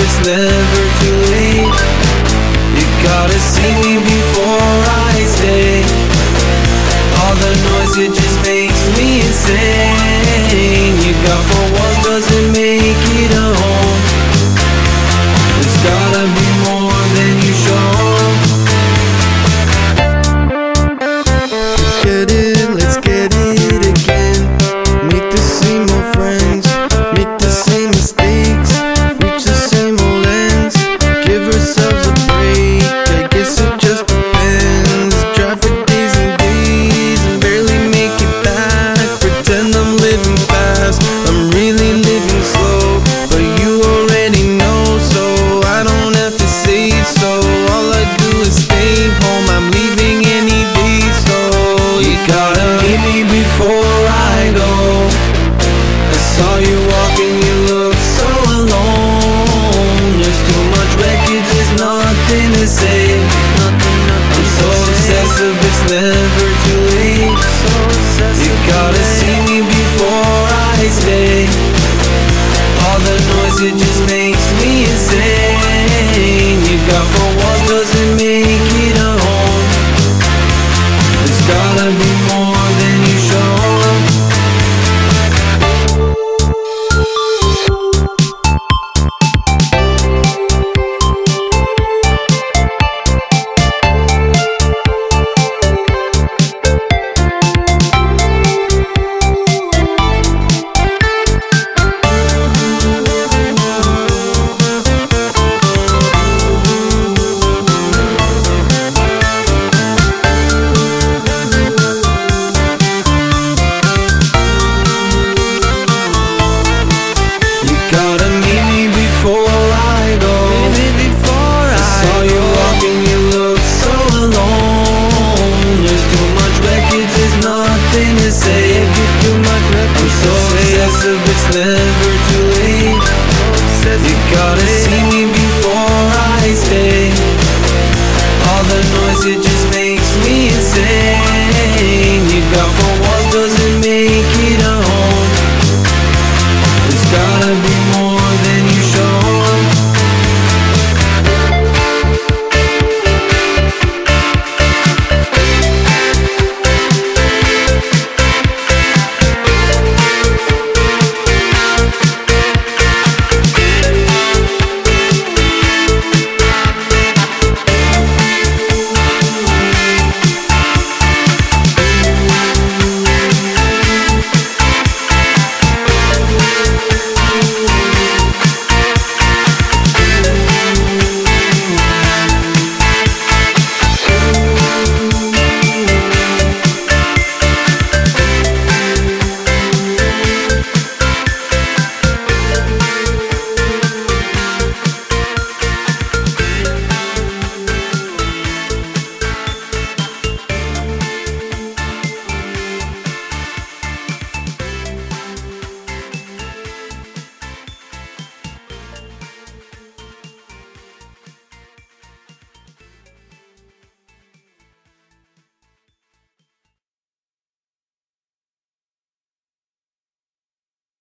it's never too late. You gotta see me before I stay. All the noise, it just makes me insane. You got four walls, doesn't make it before I go. I saw you walking, you look so alone. There's too much wreckage, there's nothing to say. I'm so obsessive, it's never too late. You gotta see me before I stay. All the noise, it just makes me insane. You got four walls, doesn't make you